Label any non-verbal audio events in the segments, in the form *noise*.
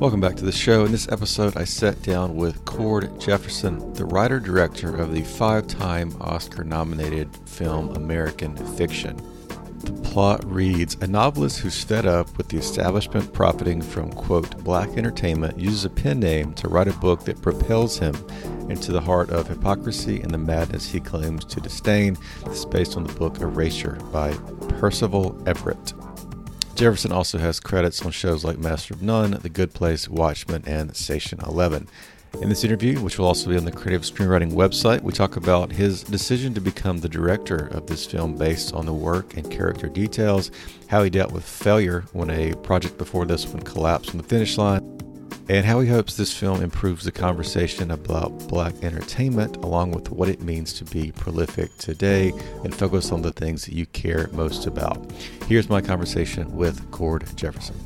Welcome back to the show. In this episode, I sat down with Cord Jefferson, the writer director of the five time Oscar nominated film American Fiction. The plot reads A novelist who's fed up with the establishment profiting from, quote, black entertainment uses a pen name to write a book that propels him into the heart of hypocrisy and the madness he claims to disdain. It's based on the book Erasure by Percival Everett. Jefferson also has credits on shows like Master of None, The Good Place, Watchmen, and Station 11. In this interview, which will also be on the Creative Screenwriting website, we talk about his decision to become the director of this film based on the work and character details, how he dealt with failure when a project before this one collapsed on the finish line, and how he hopes this film improves the conversation about black entertainment along with what it means to be prolific today and focus on the things that you care most about. Here's my conversation with Cord Jefferson.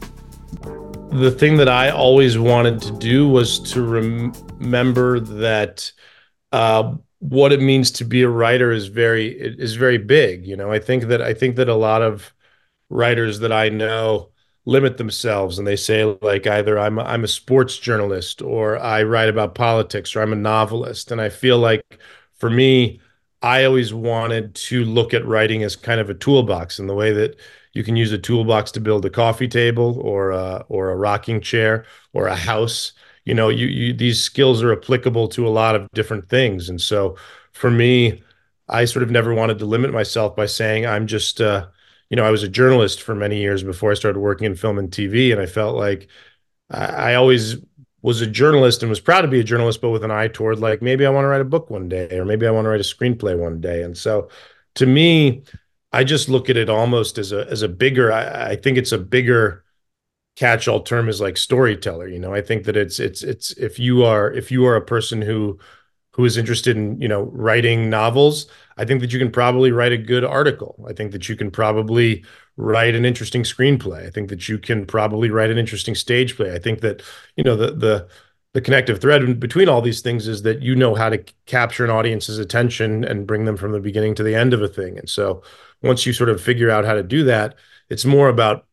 The thing that I always wanted to do was to rem- remember that uh, what it means to be a writer is very is very big. You know, I think that I think that a lot of writers that I know limit themselves and they say like either I'm I'm a sports journalist or I write about politics or I'm a novelist. And I feel like for me I always wanted to look at writing as kind of a toolbox in the way that you can use a toolbox to build a coffee table or a, or a rocking chair or a house. You know you, you these skills are applicable to a lot of different things. And so for me I sort of never wanted to limit myself by saying I'm just uh, you know, I was a journalist for many years before I started working in film and TV, and I felt like I, always was a journalist and was proud to be a journalist, but with an eye toward like maybe I want to write a book one day, or maybe I want to write a screenplay one day. And so, to me, I just look at it almost as a as a bigger. I, I think it's a bigger catch-all term is like storyteller. You know, I think that it's it's it's if you are if you are a person who who is interested in you know writing novels i think that you can probably write a good article. I think that you can probably write an interesting screenplay. I think that you can probably write an interesting stage play. I think that you know the the the connective thread between all these things is that you know how to capture an audience's attention and bring them from the beginning to the end of a thing. And so once you sort of figure out how to do that it's more about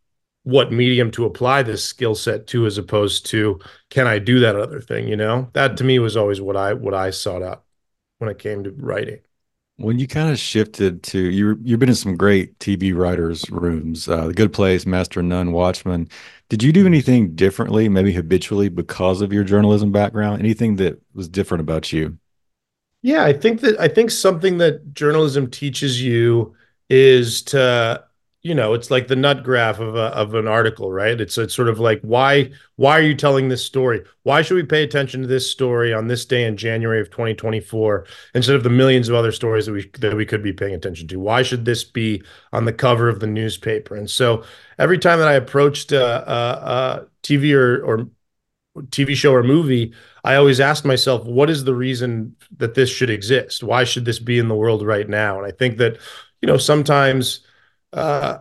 what medium to apply this skill set to as opposed to can I do that other thing, you know? That to me was always what I what I sought out when it came to writing. When you kind of shifted to you, you've been in some great TV writers' rooms, uh, The Good Place, Master None, Watchmen. Did you do anything differently, maybe habitually, because of your journalism background? Anything that was different about you? Yeah, I think that I think something that journalism teaches you is to you know it's like the nut graph of a, of an article right? It's it's sort of like why why are you telling this story? Why should we pay attention to this story on this day in January of 2024 instead of the millions of other stories that we that we could be paying attention to? Why should this be on the cover of the newspaper? And so every time that I approached a, TV or or TV show or movie I always asked myself what is the reason that this should exist? Why should this be in the world right now? And I think that you know sometimes uh,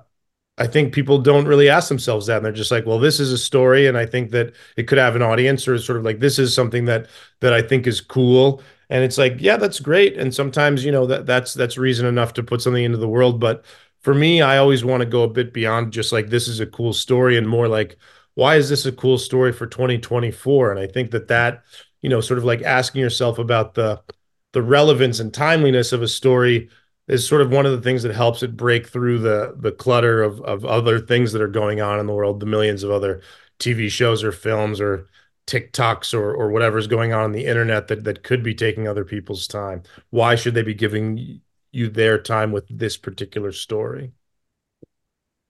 I think people don't really ask themselves that. And they're just like, well, this is a story. And I think that it could have an audience or sort of like, this is something that, that I think is cool. And it's like, yeah, that's great. And sometimes, you know, that that's, that's reason enough to put something into the world. But for me, I always want to go a bit beyond just like, this is a cool story and more like, why is this a cool story for 2024? And I think that that, you know, sort of like asking yourself about the, the relevance and timeliness of a story is sort of one of the things that helps it break through the the clutter of of other things that are going on in the world, the millions of other TV shows or films or TikToks or or whatever's going on on the internet that that could be taking other people's time. Why should they be giving you their time with this particular story?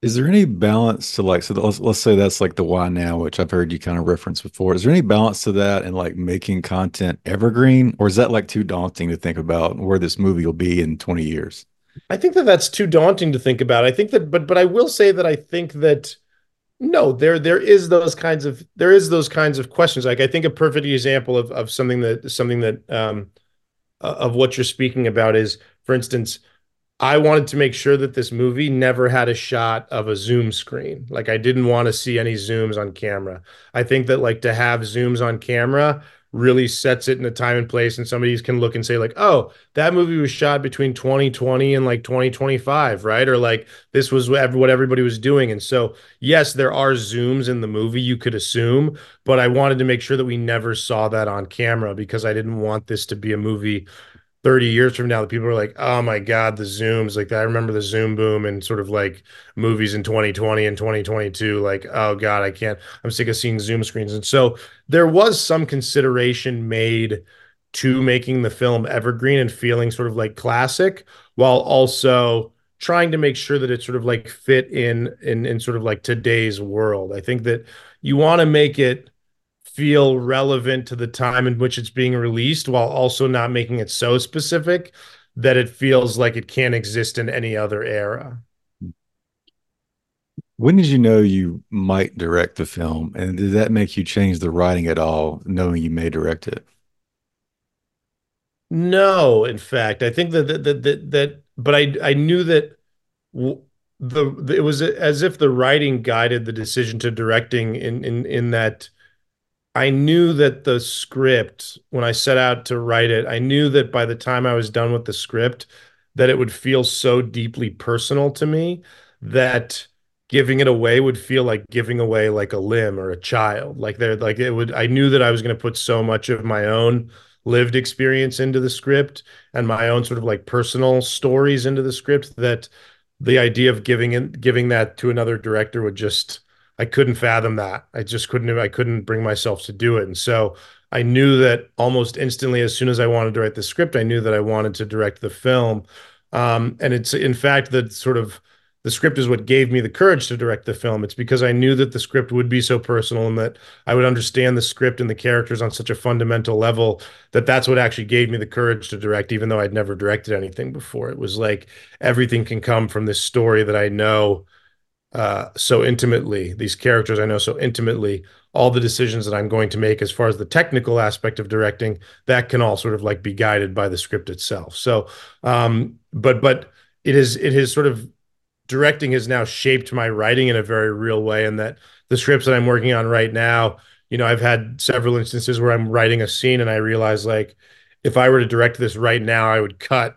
Is there any balance to like so let's let's say that's like the why now, which I've heard you kind of reference before. Is there any balance to that and like making content evergreen, or is that like too daunting to think about where this movie will be in twenty years? I think that that's too daunting to think about. I think that, but but I will say that I think that no there there is those kinds of there is those kinds of questions like i think a perfect example of of something that something that um of what you're speaking about is for instance i wanted to make sure that this movie never had a shot of a zoom screen. Like i didn't want to see any zooms on camera. I think that like to have zooms on camera really sets it in a time and place and somebody can look and say like oh that movie was shot between 2020 and like 2025 right? Or like this was what everybody was doing. And so yes there are zooms in the movie you could assume but i wanted to make sure that we never saw that on camera because i didn't want this to be a movie 30 years from now, the people are like, oh my God, the Zooms. Like, I remember the Zoom boom and sort of like movies in 2020 and 2022. Like, oh God, I can't, I'm sick of seeing Zoom screens. And so there was some consideration made to making the film evergreen and feeling sort of like classic while also trying to make sure that it sort of like fit in in in sort of like today's world. I think that you want to make it feel relevant to the time in which it's being released while also not making it so specific that it feels like it can't exist in any other era. When did you know you might direct the film? And did that make you change the writing at all, knowing you may direct it? No, in fact, I think that that that, that, that but I I knew that the, the it was as if the writing guided the decision to directing in in in that I knew that the script, when I set out to write it, I knew that by the time I was done with the script, that it would feel so deeply personal to me that giving it away would feel like giving away like a limb or a child. Like there, like it would. I knew that I was going to put so much of my own lived experience into the script and my own sort of like personal stories into the script that the idea of giving it, giving that to another director would just I couldn't fathom that. I just couldn't. I couldn't bring myself to do it. And so I knew that almost instantly, as soon as I wanted to write the script, I knew that I wanted to direct the film. Um, and it's in fact that sort of the script is what gave me the courage to direct the film. It's because I knew that the script would be so personal and that I would understand the script and the characters on such a fundamental level that that's what actually gave me the courage to direct, even though I'd never directed anything before. It was like everything can come from this story that I know uh, so intimately, these characters I know so intimately, all the decisions that I'm going to make as far as the technical aspect of directing, that can all sort of like be guided by the script itself. So, um, but but it is it is sort of directing has now shaped my writing in a very real way, and that the scripts that I'm working on right now, you know, I've had several instances where I'm writing a scene and I realize like if I were to direct this right now, I would cut,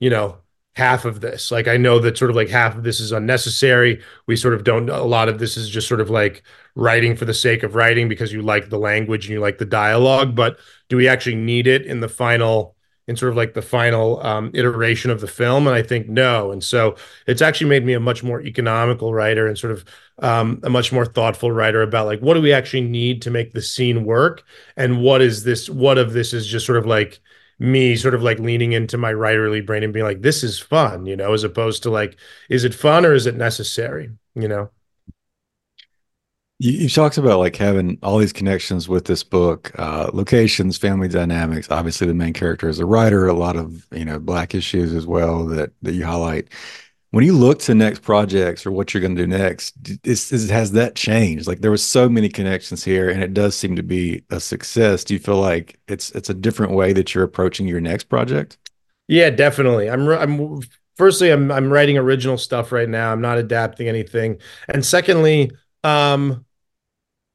you know, half of this. Like I know that sort of like half of this is unnecessary. We sort of don't a lot of this is just sort of like writing for the sake of writing because you like the language and you like the dialogue, but do we actually need it in the final in sort of like the final um, iteration of the film? And I think no. And so it's actually made me a much more economical writer and sort of um, a much more thoughtful writer about like what do we actually need to make the scene work and what is this what of this is just sort of like me sort of like leaning into my writerly brain and being like, this is fun, you know, as opposed to like, is it fun or is it necessary, you know? You, you talked about like having all these connections with this book, uh, locations, family dynamics. Obviously, the main character is a writer. A lot of you know black issues as well that that you highlight when you look to next projects or what you're going to do next is, is, has that changed. Like there was so many connections here and it does seem to be a success. Do you feel like it's it's a different way that you're approaching your next project? Yeah definitely. I'm i'm firstly i'm i'm writing original stuff right now. I'm not adapting anything. And secondly um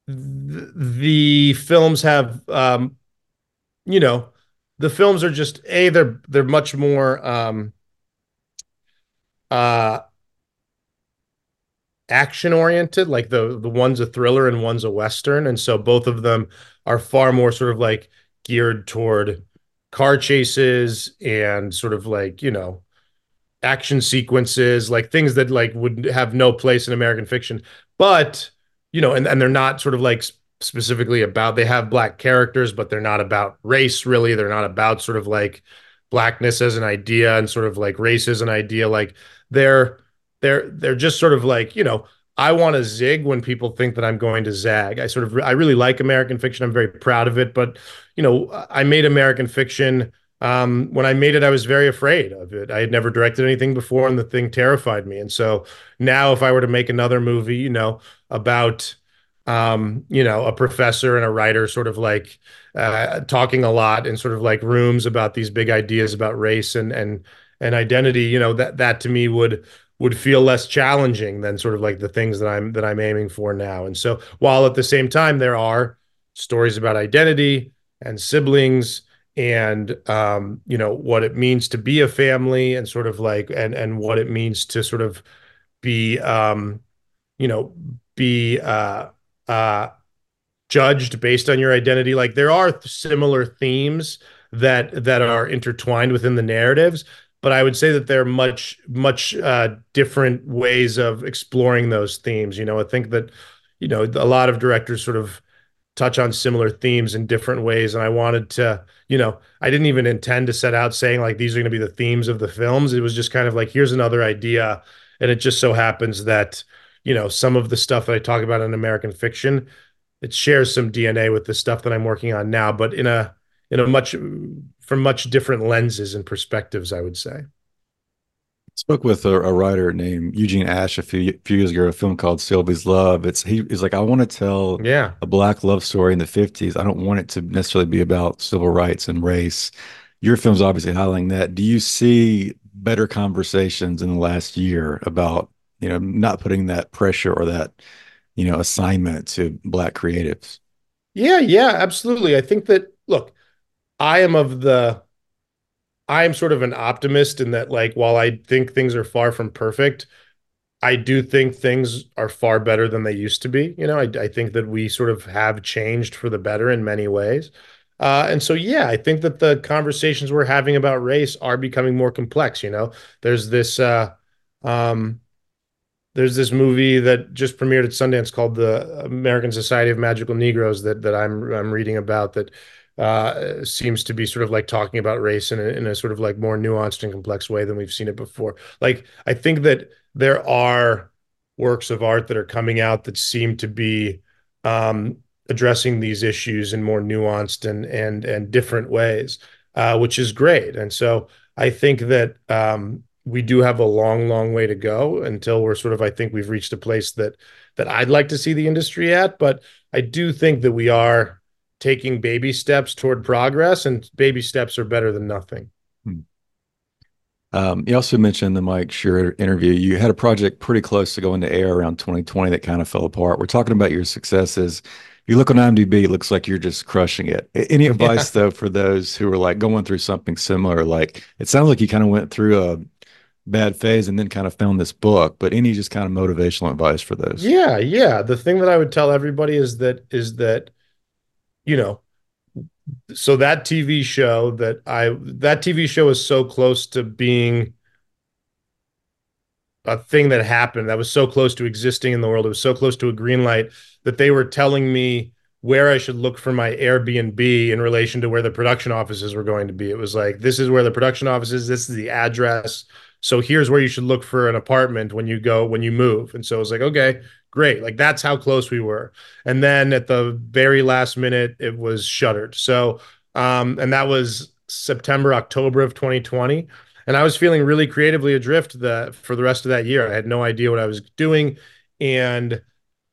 th- the films have um you know the films are just a they're they're much more um uh action oriented like the the one's a thriller and one's a western. And so both of them are far more sort of like geared toward car chases and sort of like you know action sequences like things that like would have no place in american fiction. But you know and, and they're not sort of like specifically about they have black characters but they're not about race really. They're not about sort of like blackness as an idea and sort of like race as an idea like they're they're they're just sort of like you know I want to zig when people think that I'm going to zag. I sort of I really like American fiction. I'm very proud of it, but you know I made American fiction um, when I made it, I was very afraid of it. I had never directed anything before, and the thing terrified me. And so now, if I were to make another movie, you know, about um, you know, a professor and a writer sort of like uh, talking a lot in sort of like rooms about these big ideas about race and and and identity. You know, that that to me would would feel less challenging than sort of like the things that I'm that I'm aiming for now. And so, while at the same time there are stories about identity and siblings and um, you know what it means to be a family and sort of like and and what it means to sort of be um, you know be uh, uh, judged based on your identity. Like there are similar themes that that are intertwined within the narratives, but I would say that they're much much uh, different ways of exploring those themes. You know, I think that you know a lot of directors sort of touch on similar themes in different ways, and I wanted to. You know, I didn't even intend to set out saying like these are going to be the themes of the films. It was just kind of like here's another idea, and it just so happens that you know, some of the stuff that I talk about in American fiction, it shares some DNA with the stuff that I'm working on now, but in a in a much from much different lenses and perspectives, I would say. I spoke with a, a, writer named Eugene Ashe a few few years ago, a film called Sylvie's Love. It's he is like, I want to tell yeah. a black love story in the 50s. I don't want it to necessarily be about civil rights and race. Your film's obviously highlighting that. Do you see better conversations in the last year about you know, not putting that pressure or that, you know, assignment to black creatives. Yeah, yeah, absolutely. I think that look, I am of the I am sort of an optimist in that like while I think things are far from perfect, I do think things are far better than they used to be. You know, I, I think that we sort of have changed for the better in many ways. Uh, and so, yeah, I think that the conversations we're having about race are becoming more complex. You know, there's this, uh, um, there's this movie that just premiered at Sundance called the American Society of Magical Negroes that that I'm I'm reading about that uh, seems to be sort of like talking about race in a, in a sort of like more nuanced and complex way than we've seen it before. Like I think that there are works of art that are coming out that seem to be um, addressing these issues in more nuanced and and and different ways, uh, which is great. And so I think that um, we do have a long, long way to go until we're sort of, I think we've reached a place that that I'd like to see the industry at. But I do think that we are taking baby steps toward progress, and baby steps are better than nothing. Hmm. Um, you also mentioned the Mike Schur interview. You had a project pretty close to going to air around 2020 that kind of fell apart. We're talking about your successes. You look on IMDb, it looks like you're just crushing it. Any advice yeah. though for those who are like going through something similar? Like it sounds like you kind of went through a bad phase and then kind of found this book but any just kind of motivational advice for those yeah yeah the thing that i would tell everybody is that is that you know so that tv show that i that tv show is so close to being a thing that happened that was so close to existing in the world it was so close to a green light that they were telling me where I should look for my Airbnb in relation to where the production offices were going to be. It was like, this is where the production office is. This is the address. So here's where you should look for an apartment when you go when you move. And so it was like, okay, great. Like that's how close we were. And then at the very last minute, it was shuttered. So um, and that was September, October of 2020. And I was feeling really creatively adrift that for the rest of that year. I had no idea what I was doing. And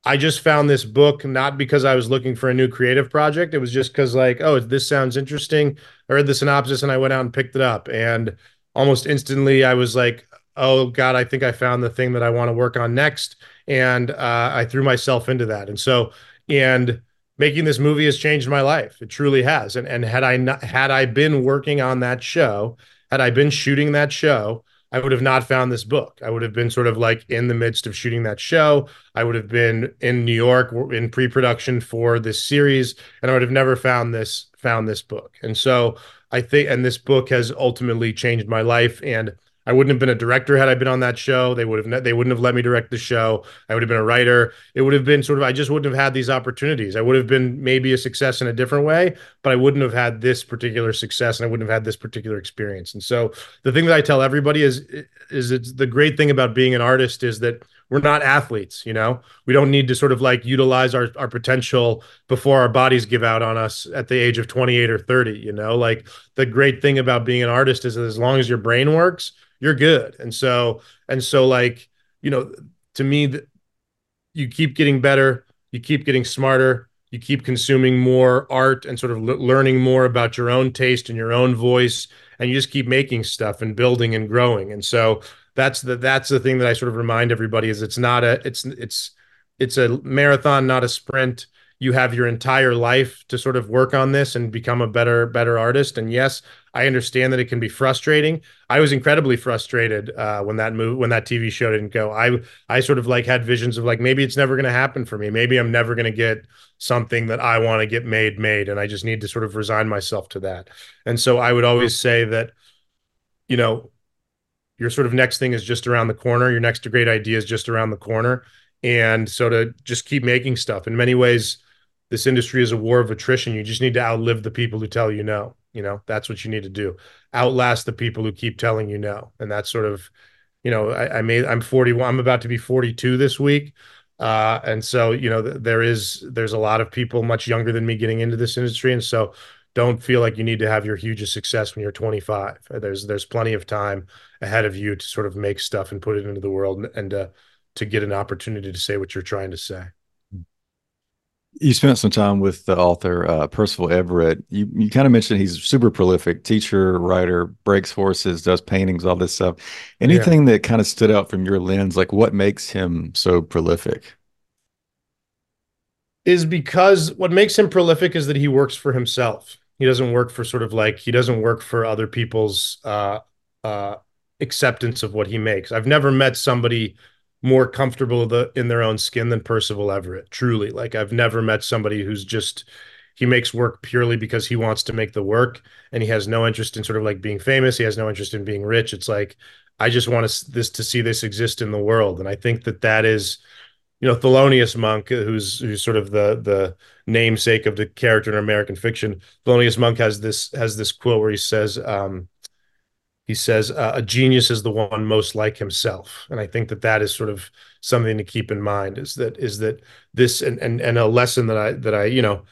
I just found this book not because I was looking for a new creative project. It was just because, like, oh, this sounds interesting. I read the synopsis and I went out and picked it up. And almost instantly I was like, oh God, I think I found the thing that I want to work on next. And uh, I threw myself into that. And so, and making this movie has changed my life. It truly has. And and had I not had I been working on that show, had I been shooting that show, I would have not found this book. I would have been sort of like in the midst of shooting that show. I would have been in New York in pre-production for this series, and I would have never found this found this book. And so I think, and this book has ultimately changed my life. And I wouldn't have been a director had I been on that show. They would have, they wouldn't have let me direct the show. I would have been a writer. It would have been sort of, I just wouldn't have had these opportunities. I would have been maybe a success in a different way, but I wouldn't have had this particular success and I wouldn't have had this particular experience. And so the thing that I tell everybody is, is it's the great thing about being an artist is that we're not athletes, you know. We don't need to sort of like utilize our our potential before our bodies give out on us at the age of 28 or 30, you know. Like the great thing about being an artist is that as long as your brain works, you're good. And so and so like, you know, to me you keep getting better, you keep getting smarter, you keep consuming more art and sort of learning more about your own taste and your own voice and you just keep making stuff and building and growing and so that's the that's the thing that i sort of remind everybody is it's not a it's it's it's a marathon not a sprint. You have your entire life to sort of work on this and become a better better artist. And yes i understand that it can be frustrating. I was incredibly frustrated uh, when that move when that tv show didn't go. I i sort of like had visions of like maybe it's never going to happen for me. Maybe i'm never going to get something that i want to get made made and i just need to sort of resign myself to that. And so i would always say that you know your sort of next thing is just around the corner your next great idea is just around the corner and so to just keep making stuff in many ways this industry is a war of attrition. You just need to outlive the people who tell you no. You know, that's what you need to do. Outlast the people who keep telling you no. And that's sort of, you know, I, I made, I'm 41, I'm about to be 42 this week. Uh, and so, you know, th- there is, there's a lot of people much younger than me getting into this industry. And so don't feel like you need to have your hugest success when you're 25. There's, there's plenty of time ahead of you to sort of make stuff and put it into the world and, and uh, to get an opportunity to say what you're trying to say. You spent some time with the author uh, Percival Everett. You you kind of mentioned he's super prolific teacher, writer, breaks horses, does paintings, all this stuff. Anything yeah. that kind of stood out from your lens, like what makes him so prolific? Is because what makes him prolific is that he works for himself. He doesn't work for sort of like he doesn't work for other people's uh, uh, acceptance of what he makes. I've never met somebody more comfortable the, in their own skin than Percival Everett. Truly, like I've never met somebody who's just he makes work purely because he wants to make the work, and he has no interest in sort of like being famous. He has no interest in being rich. It's like I just want to, this to see this exist in the world, and I think that that is. You know, Thelonious Monk, who's who's sort of the the namesake of the character in American fiction. Thelonious Monk has this has this quote where he says, um, he says uh, a genius is the one most like himself and i think that that is sort of something to keep in mind is that is that this and and, and a lesson that i that i you know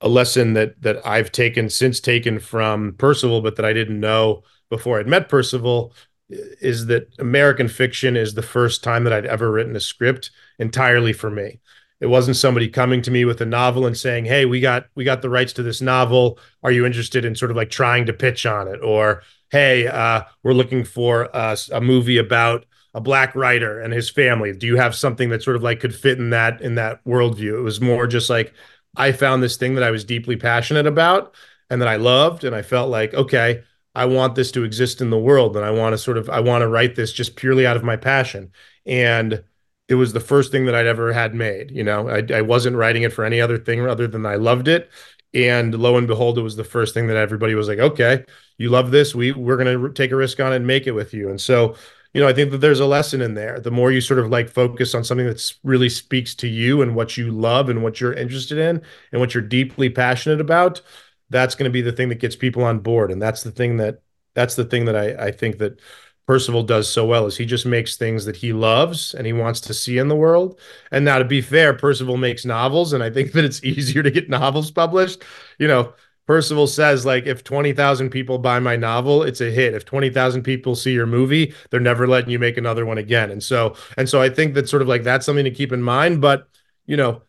a lesson that that i've taken since taken from percival but that i didn't know before i'd met percival is that american fiction is the first time that i'd ever written a script entirely for me it wasn't somebody coming to me with a novel and saying hey we got we got the rights to this novel are you interested in sort of like trying to pitch on it or hey, uh, we're looking for uh, a movie about a black writer and his family. Do you have something that sort of like could fit in that in that worldview? It was more just like I found this thing that I was deeply passionate about and that I loved, and I felt like okay, I want this to exist in the world, and I want to sort of I want to write this just purely out of my passion and it was the first thing that I'd ever had made. You know, I, I wasn't writing it for any other thing other than I loved it. And lo and behold, it was the first thing that everybody was like, okay, you love this. We we're going to take a risk on it and make it with you. And so, you know, I think that there's a lesson in there. The more you sort of like focus on something that really speaks to you and what you love and what you're interested in and what you're deeply passionate about, that's going to be the thing that gets people on board. And that's the thing that that's the thing that I I think that Percival does so well is he just makes things that he loves and he wants to see in the world. And now to be fair, Percival makes novels and I think *laughs* that it's easier to get novels published. You know, Percival says like if 20,000 people buy my novel, it's a hit. If 20,000 people see your movie, they're never letting you make another one again. And so and so I think that sort of like that's something to keep in mind, but you know,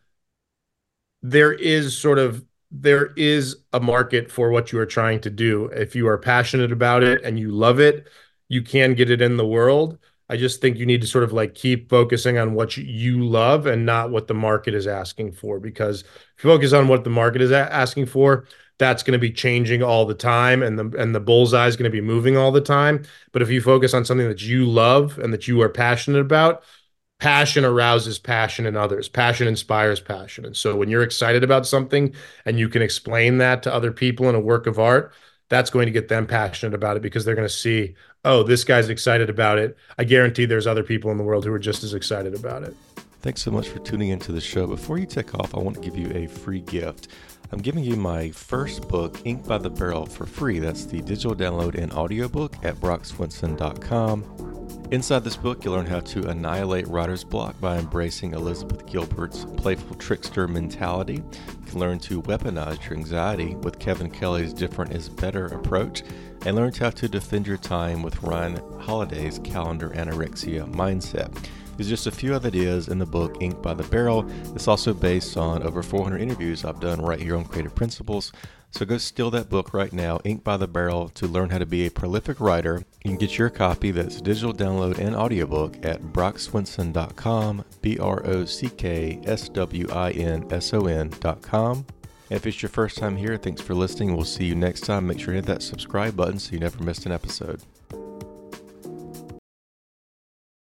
there is sort of there is a market for what you are trying to do. If you are passionate about it and you love it, you can get it in the world. I just think you need to sort of like keep focusing on what you love and not what the market is asking for. Because if you focus on what the market is asking for, that's going to be changing all the time, and the and the bullseye is going to be moving all the time. But if you focus on something that you love and that you are passionate about, passion arouses passion in others. Passion inspires passion, and so when you're excited about something and you can explain that to other people in a work of art, that's going to get them passionate about it because they're going to see oh, this guy's excited about it. I guarantee there's other people in the world who are just as excited about it. Thanks so much for tuning into the show. Before you take off, I want to give you a free gift. I'm giving you my first book, Ink by the Barrel, for free. That's the digital download and audiobook at brockswinson.com. Inside this book, you'll learn how to annihilate writer's block by embracing Elizabeth Gilbert's playful trickster mentality. You can learn to weaponize your anxiety with Kevin Kelly's different is better approach, and learn how to defend your time with Ryan Holiday's calendar anorexia mindset. There's just a few other ideas in the book Ink by the Barrel. It's also based on over 400 interviews I've done right here on Creative Principles. So go steal that book right now, Ink by the Barrel, to learn how to be a prolific writer. You can get your copy that's digital download and audiobook at brockswinson.com, B R O C K S W I N S O N.com. If it's your first time here, thanks for listening. We'll see you next time. Make sure to hit that subscribe button so you never miss an episode.